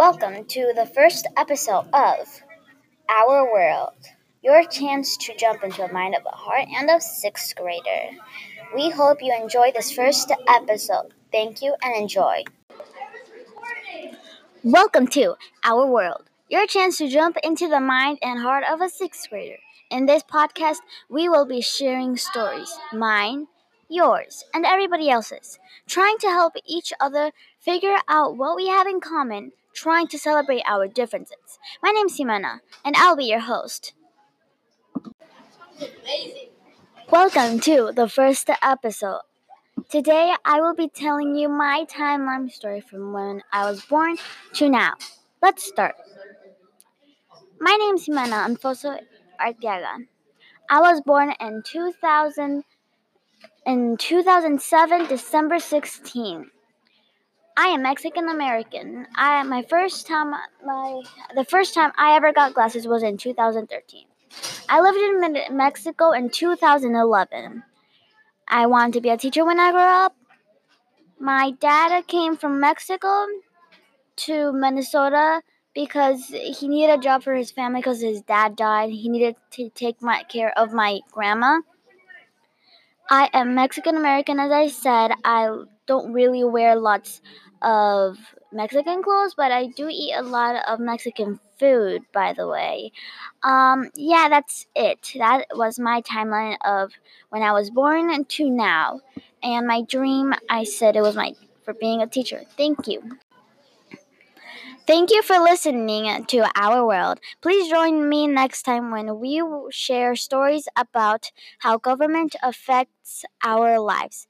Welcome to the first episode of Our World, your chance to jump into the mind of a heart and a sixth grader. We hope you enjoy this first episode. Thank you and enjoy. Welcome to Our World, your chance to jump into the mind and heart of a sixth grader. In this podcast, we will be sharing stories, mine, yours, and everybody else's, trying to help each other figure out what we have in common, trying to celebrate our differences. My name's Simona, and I'll be your host. Welcome to the first episode. Today, I will be telling you my timeline story from when I was born to now. Let's start. My name is Simona Anfoso Arteaga. I was born in 2000 in 2007 December 16. I am Mexican American. I my first time my the first time I ever got glasses was in 2013. I lived in Mexico in 2011. I wanted to be a teacher when I grew up. My dad came from Mexico to Minnesota because he needed a job for his family because his dad died. He needed to take my care of my grandma. I am Mexican American, as I said. I don't really wear lots of Mexican clothes, but I do eat a lot of Mexican food, by the way. Um, yeah, that's it. That was my timeline of when I was born to now. And my dream, I said it was my for being a teacher. Thank you. Thank you for listening to Our World. Please join me next time when we share stories about how government affects our lives.